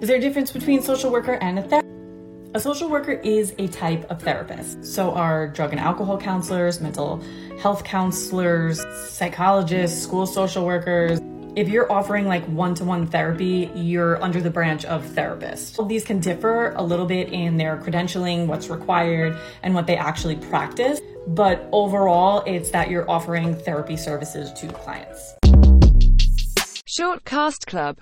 Is there a difference between social worker and a therapist? A social worker is a type of therapist. So are drug and alcohol counselors, mental health counselors, psychologists, school social workers. If you're offering like one to one therapy, you're under the branch of therapist. These can differ a little bit in their credentialing, what's required, and what they actually practice. But overall, it's that you're offering therapy services to clients. Short Cast Club